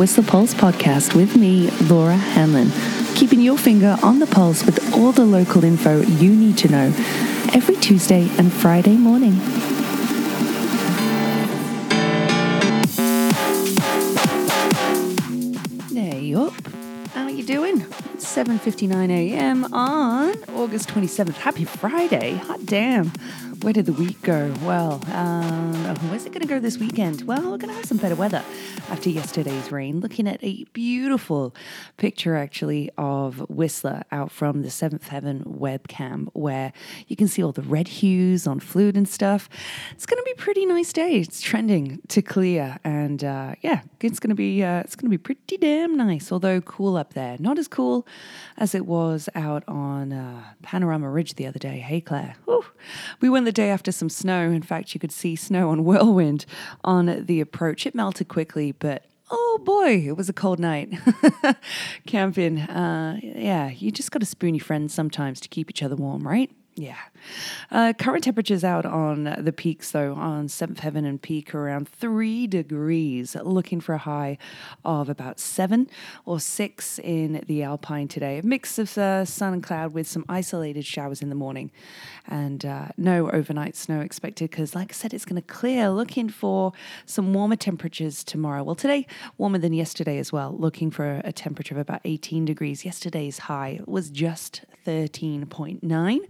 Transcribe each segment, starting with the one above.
The Pulse podcast with me, Laura Hanlon, keeping your finger on the pulse with all the local info you need to know every Tuesday and Friday morning. You up. How are you doing? It's 7:59 a.m. on August 27th. Happy Friday. Hot damn. Where did the week go? Well, um, where's it going to go this weekend? Well, we're going to have some better weather after yesterday's rain. Looking at a beautiful picture, actually, of Whistler out from the Seventh Heaven webcam, where you can see all the red hues on fluid and stuff. It's going to be a pretty nice day. It's trending to clear, and uh, yeah, it's going to be uh, it's going to be pretty damn nice. Although cool up there, not as cool as it was out on uh, Panorama Ridge the other day. Hey, Claire. Whew. We went the day after some snow. In fact, you could see snow on Whirlwind on the approach. It melted quickly, but oh boy, it was a cold night. Camping, uh, yeah, you just got to spoon your friends sometimes to keep each other warm, right? Yeah. Uh, current temperatures out on the peaks, though, on Seventh Heaven and Peak, around three degrees, looking for a high of about seven or six in the Alpine today. A mix of uh, sun and cloud with some isolated showers in the morning, and uh, no overnight snow expected because, like I said, it's going to clear. Looking for some warmer temperatures tomorrow. Well, today, warmer than yesterday as well, looking for a temperature of about 18 degrees. Yesterday's high was just 13.9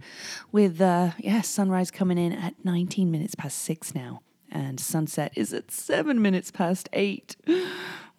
with uh, yeah sunrise coming in at 19 minutes past six now and sunset is at seven minutes past eight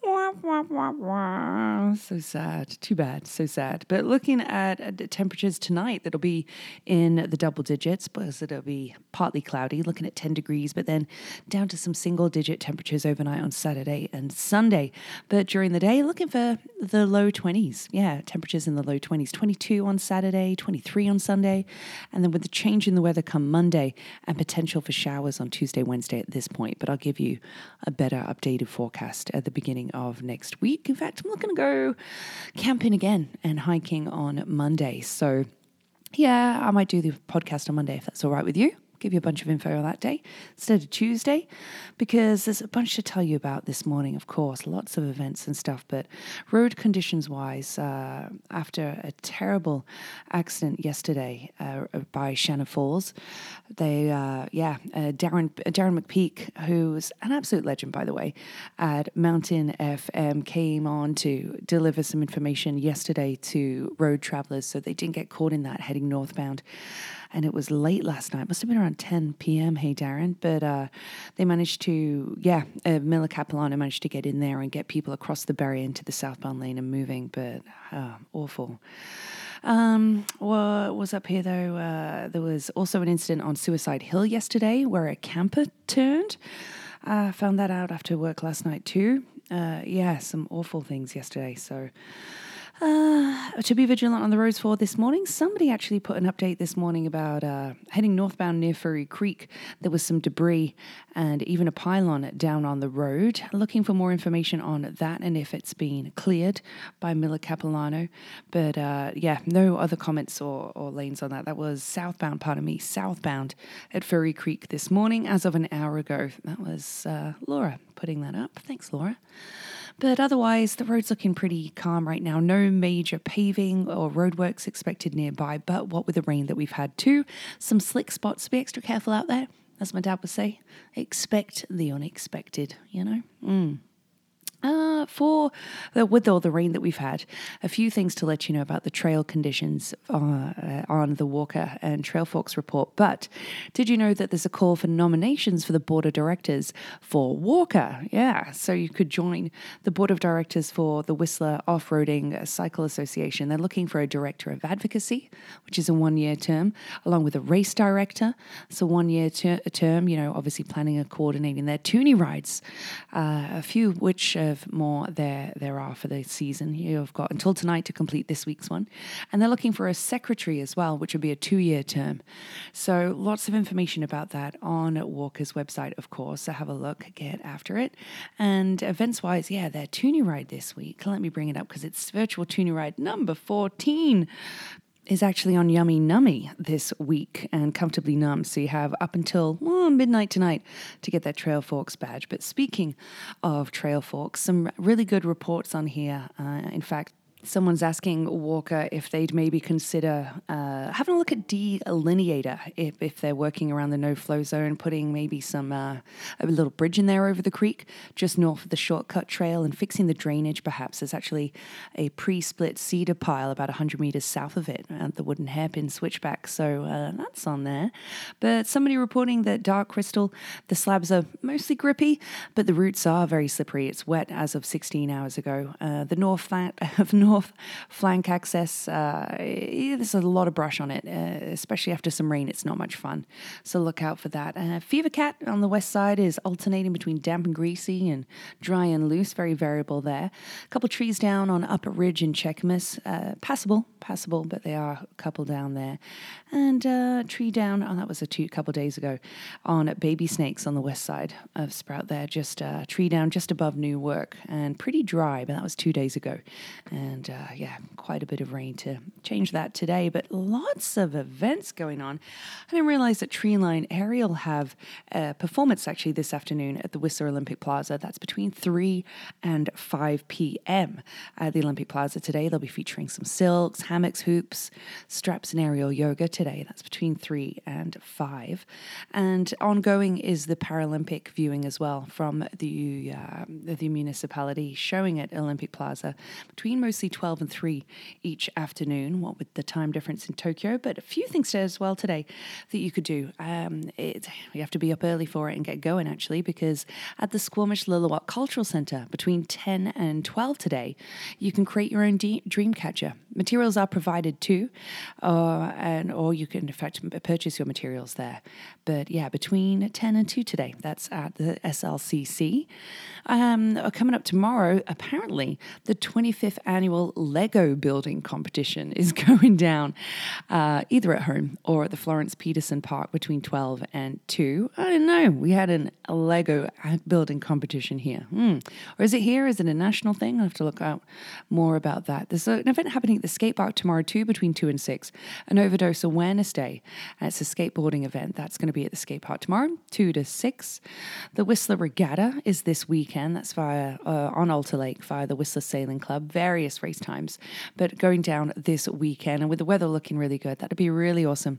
Wah, wah, wah, wah. So sad. Too bad. So sad. But looking at uh, the temperatures tonight, that'll be in the double digits, because it'll be partly cloudy, looking at 10 degrees, but then down to some single digit temperatures overnight on Saturday and Sunday. But during the day, looking for the low 20s. Yeah, temperatures in the low 20s. 22 on Saturday, 23 on Sunday. And then with the change in the weather come Monday and potential for showers on Tuesday, Wednesday at this point. But I'll give you a better updated forecast at the beginning of next week. In fact, I'm looking to go camping again and hiking on Monday. So, yeah, I might do the podcast on Monday if that's all right with you. Give you a bunch of info on that day instead of Tuesday because there's a bunch to tell you about this morning, of course, lots of events and stuff. But road conditions wise, uh, after a terrible accident yesterday uh, by Shannon Falls, they, uh, yeah, uh, Darren, Darren McPeak, who's an absolute legend, by the way, at Mountain FM, came on to deliver some information yesterday to road travelers so they didn't get caught in that heading northbound and it was late last night. Must have been around 10 p.m. Hey, Darren. But uh, they managed to, yeah, uh, Miller Capilano managed to get in there and get people across the barrier into the southbound lane and moving, but uh, awful. Um, what was up here though? Uh, there was also an incident on Suicide Hill yesterday where a camper turned. I found that out after work last night too. Uh, yeah, some awful things yesterday. So, uh, to be vigilant on the roads for this morning. Somebody actually put an update this morning about uh, heading northbound near Furry Creek. There was some debris and even a pylon down on the road. Looking for more information on that and if it's been cleared by Miller Capilano. But uh, yeah, no other comments or, or lanes on that. That was southbound, pardon me, southbound at Furry Creek this morning as of an hour ago. That was uh, Laura putting that up. Thanks, Laura. But otherwise, the road's looking pretty calm right now. No major paving or roadworks expected nearby. But what with the rain that we've had too, some slick spots. Be extra careful out there, as my dad would say. Expect the unexpected, you know? Mm. Uh, for the, with all the rain that we've had, a few things to let you know about the trail conditions uh, on the WORCA and Trailforks report. But did you know that there's a call for nominations for the board of directors for WORCA? Yeah, so you could join the board of directors for the Whistler Off Roading Cycle Association. They're looking for a director of advocacy, which is a one year term, along with a race director. So, one year ter- term, you know, obviously planning and coordinating their Toonie rides, uh, a few which. Uh, more there there are for the season. You've got until tonight to complete this week's one, and they're looking for a secretary as well, which would be a two-year term. So lots of information about that on WORCA's website, of course. So have a look, get after it, and events-wise, yeah, their Toonie Ride this week. Let me bring it up because it's virtual Toonie Ride number fourteen is actually on Yummy Nummy this week and Comfortably Numb. So you have up until well, midnight tonight to get that Trailforks badge. But speaking of Trailforks, some really good reports on here. Uh, in fact, Someone's asking WORCA if they'd maybe consider uh, having a look at delineator if, if they're working around the no flow zone, putting maybe some uh, a little bridge in there over the creek just north of the shortcut trail and fixing the drainage. Perhaps there's actually a pre-split cedar pile about 100 meters south of it at the wooden hairpin switchback, so uh, that's on there. But somebody reporting that dark crystal, the slabs are mostly grippy, but the roots are very slippery. It's wet as of 16 hours ago. Uh, the north flat of north north flank access, uh, there's a lot of brush on it, uh, especially after some rain. It's not much fun. So look out for that. Uh, Fever Cat on the west side is alternating between damp and greasy and dry and loose, very variable there. A couple trees down on Upper Ridge in Cheakamus, uh, passable, passable, but they are a couple down there. And uh, tree down, oh, that was a two, couple days ago, on Baby Snakes on the west side of Sproatt there, just uh, tree down just above New Work and pretty dry, but that was two days ago. And and uh, yeah, quite a bit of rain to change that today, but lots of events going on. I didn't realize that Treeline Aerial have a performance actually this afternoon at the Whistler Olympic Plaza. That's between 3 and 5 p.m. at the Olympic Plaza today. They'll be featuring some silks, hammocks, hoops, straps, and aerial yoga today. That's between 3 and 5. And ongoing is the Paralympic viewing as well from the, uh, the municipality showing at Olympic Plaza between mostly 12 and 3 each afternoon, what with the time difference in Tokyo. But a few things as well today that you could do. Um, it, you have to be up early for it and get going, actually, because at the Squamish Lillooet Cultural Centre between 10 and 12 today, you can create your own de- dream catcher. Materials are provided too, uh, and or you can in fact purchase your materials there. But yeah, between 10 and 2 today, that's at the SLCC. Um, coming up tomorrow, apparently, the 25th annual Lego building competition is going down uh, either at home or at the Florence Petersen Park between 12 and 2. I don't know. We had an, a Lego building competition here. Hmm. Or is it here? Is it a national thing? I'll have to look out more about that. There's an event happening at the skate park tomorrow too between 2 and 6, an overdose awareness day. And it's a skateboarding event that's going to be at the skate park tomorrow, 2 to 6. The Whistler Regatta is this weekend. That's via uh, on Alta Lake via the Whistler Sailing Club. Various race times, but going down this weekend. And with the weather looking really good, that'd be really awesome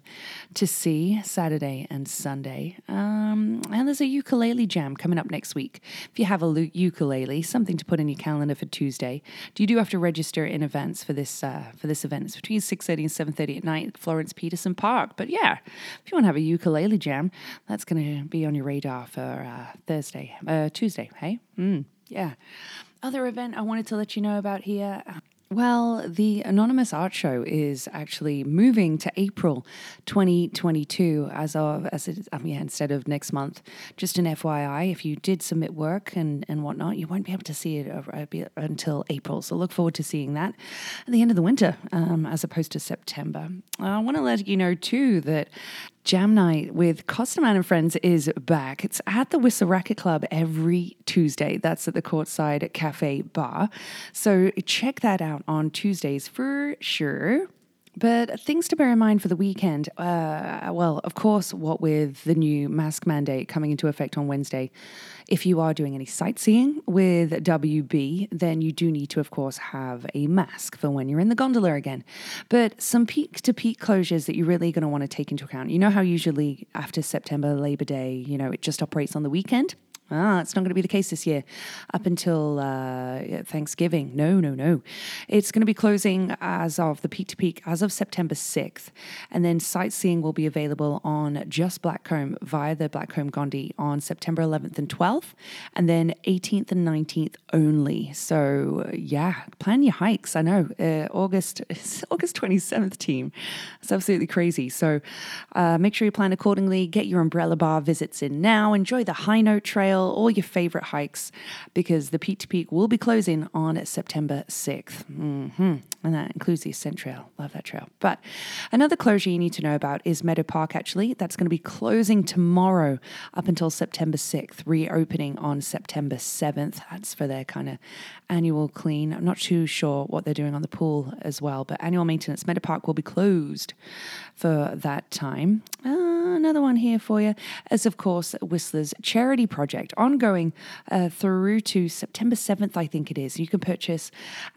to see Saturday and Sunday. Um, and there's a ukulele jam coming up next week. If you have a ukulele, something to put in your calendar for Tuesday. Do you do have to register in advance for this uh, for this event. It's between 6.30 and 7.30 at night at Florence Petersen Park. But yeah, if you want to have a ukulele jam, that's going to be on your radar for uh, Thursday, uh, Tuesday, hey? Mm, yeah. Other event I wanted to let you know about here. Well, the Anonymous Art Show is actually moving to April 2022 as of as it, um, yeah, instead of next month. Just an FYI, if you did submit work and, and whatnot, you won't be able to see it uh, until April. So look forward to seeing that at the end of the winter um, as opposed to September. I want to let you know too that Jam Night with Costaman and Friends is back. It's at the Whistler Racquet Club every Tuesday. That's at the Courtside Cafe Bar. So check that out on Tuesdays for sure. But things to bear in mind for the weekend. Uh, well, of course, what with the new mask mandate coming into effect on Wednesday, if you are doing any sightseeing with WB, then you do need to, of course, have a mask for when you're in the gondola again. But some peak to peak closures that you're really going to want to take into account. You know how usually after September, Labor Day, you know, it just operates on the weekend? Ah, it's not going to be the case this year up until uh, Thanksgiving. No, no, no. It's going to be closing as of the peak to peak as of September 6th. And then sightseeing will be available on just Blackcomb via the Blackcomb Gondi on September 11th and 12th, and then 18th and 19th only. So, yeah, plan your hikes. I know uh, August, August 27th team. It's absolutely crazy. So, uh, make sure you plan accordingly. Get your umbrella bar visits in now. Enjoy the high note trail trail, all your favorite hikes, because the Peak to Peak will be closing on September 6th. Mm-hmm. And that includes the Ascent Trail. Love that trail. But another closure you need to know about is Meadow Park, actually. That's going to be closing tomorrow up until September 6th, reopening on September 7th. That's for their kind of annual clean. I'm not too sure what they're doing on the pool as well, but annual maintenance. Meadow Park will be closed for that time. Uh, another one here for you is, of course, Whistler's charity project, ongoing uh, through to September 7th, I think it is. You can purchase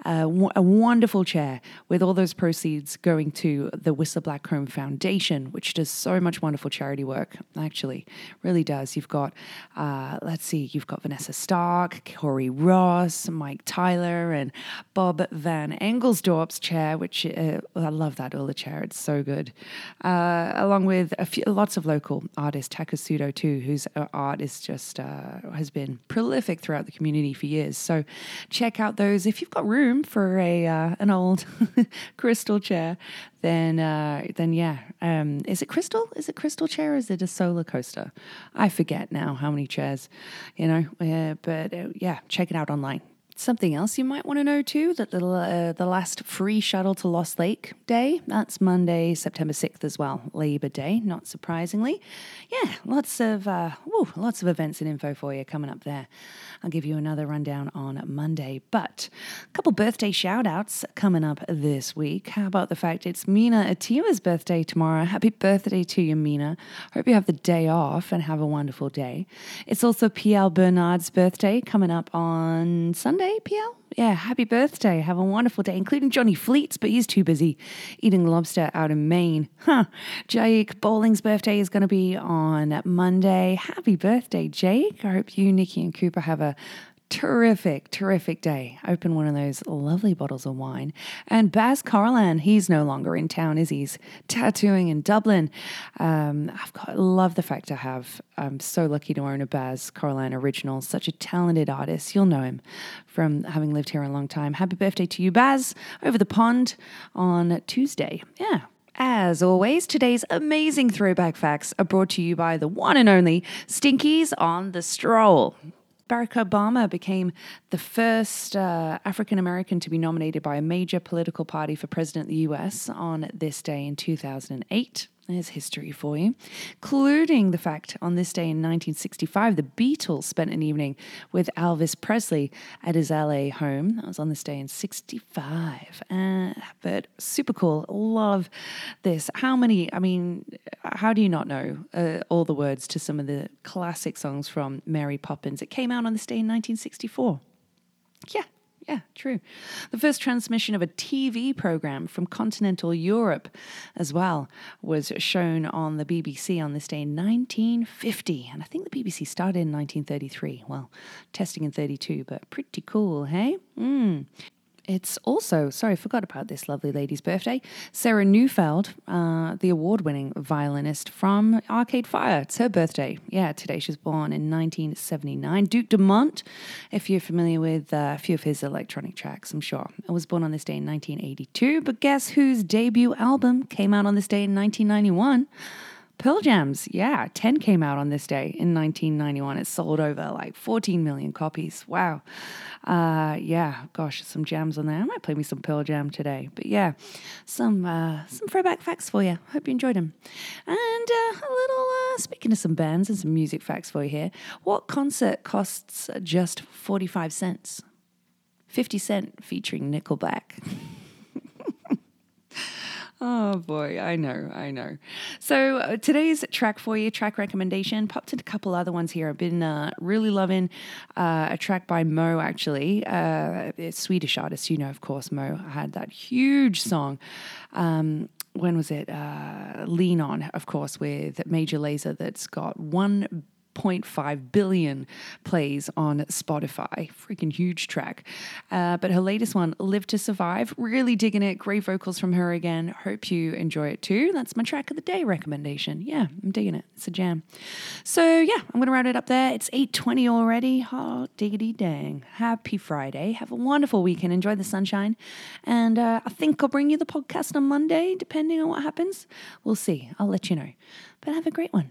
uh, a wonderful chair with all those proceeds going to the Whistler Blackcomb Foundation, which does so much wonderful charity work, actually, really does. You've got, uh, let's see, you've got Vanessa Stark, Corey Ross, Mike Tyler, and Bob Van Engelsdorp's chair, which uh, I love that Ula chair. It's so good. Uh, along with a few, lots of local artists, Takasudo too, whose uh, art is just uh, has been prolific throughout the community for years. So check out those if you've got room for a uh, an old crystal chair. Then uh, then yeah, um, is it crystal? Is it crystal chair? or Is it a solar coaster? I forget now how many chairs, you know. but yeah, check it out online. Something else you might want to know too that little, uh, the last free shuttle to Lost Lake day, that's Monday, September 6th as well, Labor Day, not surprisingly. Yeah, lots of uh, woo, lots of events and info for you coming up there. I'll give you another rundown on Monday. But a couple birthday shout outs coming up this week. How about the fact it's Mina Atiwa's birthday tomorrow? Happy birthday to you, Mina. Hope you have the day off and have a wonderful day. It's also P.L. Bernard's birthday coming up on Sunday birthday, PL? Yeah, happy birthday. Have a wonderful day, including Johnny Fleets, but he's too busy eating lobster out in Maine. Huh. Jake Bowling's birthday is going to be on Monday. Happy birthday, Jake. I hope you, Nikki, and Cooper have a terrific, terrific day. Open one of those lovely bottles of wine. And Baz Carlan, he's no longer in town, is he? He's tattooing in Dublin. Um, I've got love the fact I have. I'm so lucky to own a Baz Carlan original. Such a talented artist. You'll know him from having lived here a long time. Happy birthday to you, Baz, over the pond on Tuesday. Yeah. As always, today's amazing throwback facts are brought to you by the one and only Stinkies on the Stroll. Barack Obama became the first uh, African American to be nominated by a major political party for president of the US on this day in 2008. There's history for you, including the fact on this day in 1965, the Beatles spent an evening with Elvis Presley at his LA home. That was on this day in 65. Uh, but super cool. Love this. How many, I mean, how do you not know uh, all the words to some of the classic songs from Mary Poppins? It came out on this day in 1964. Yeah, yeah, true. The first transmission of a TV program from continental Europe as well was shown on the BBC on this day in 1950. And I think the BBC started in 1933. Well, testing in 32, but pretty cool, hey? Mm. It's also, sorry, forgot about this lovely lady's birthday, Sarah Neufeld, uh, the award winning violinist from Arcade Fire. It's her birthday. Yeah, today she was born in 1979. Duke Dumont, if you're familiar with uh, a few of his electronic tracks, I'm sure. I was born on this day in 1982, but guess whose debut album came out on this day in 1991? Pearl Jams, yeah, 10 came out on this day in 1991. It sold over like 14 million copies. Wow. Uh, yeah, gosh, some jams on there. I might play me some Pearl Jam today. But yeah, some uh, some throwback facts for you. Hope you enjoyed them. And uh, a little, uh, speaking of some bands and some music facts for you here. What concert costs just 45 cents? 50 Cent featuring Nickelback. Oh boy, I know, I know. So uh, today's track for you, track recommendation, popped in a couple other ones here. I've been uh, really loving uh, a track by MØ, actually, uh, Swedish artist. You know, of course, MØ had that huge song. Um, when was it? Uh, Lean On, of course, with Major Lazer, that's got one 1.5 billion plays on Spotify. Freaking huge track. Uh, but her latest one, Live to Survive, really digging it. Great vocals from her again. Hope you enjoy it too. That's my track of the day recommendation. Yeah, I'm digging it. It's a jam. So yeah, I'm gonna round it up there. It's 8:20 already. Oh, diggity dang. Happy Friday. Have a wonderful weekend. Enjoy the sunshine. And uh, I think I'll bring you the podcast on Monday, depending on what happens. We'll see. I'll let you know. But have a great one.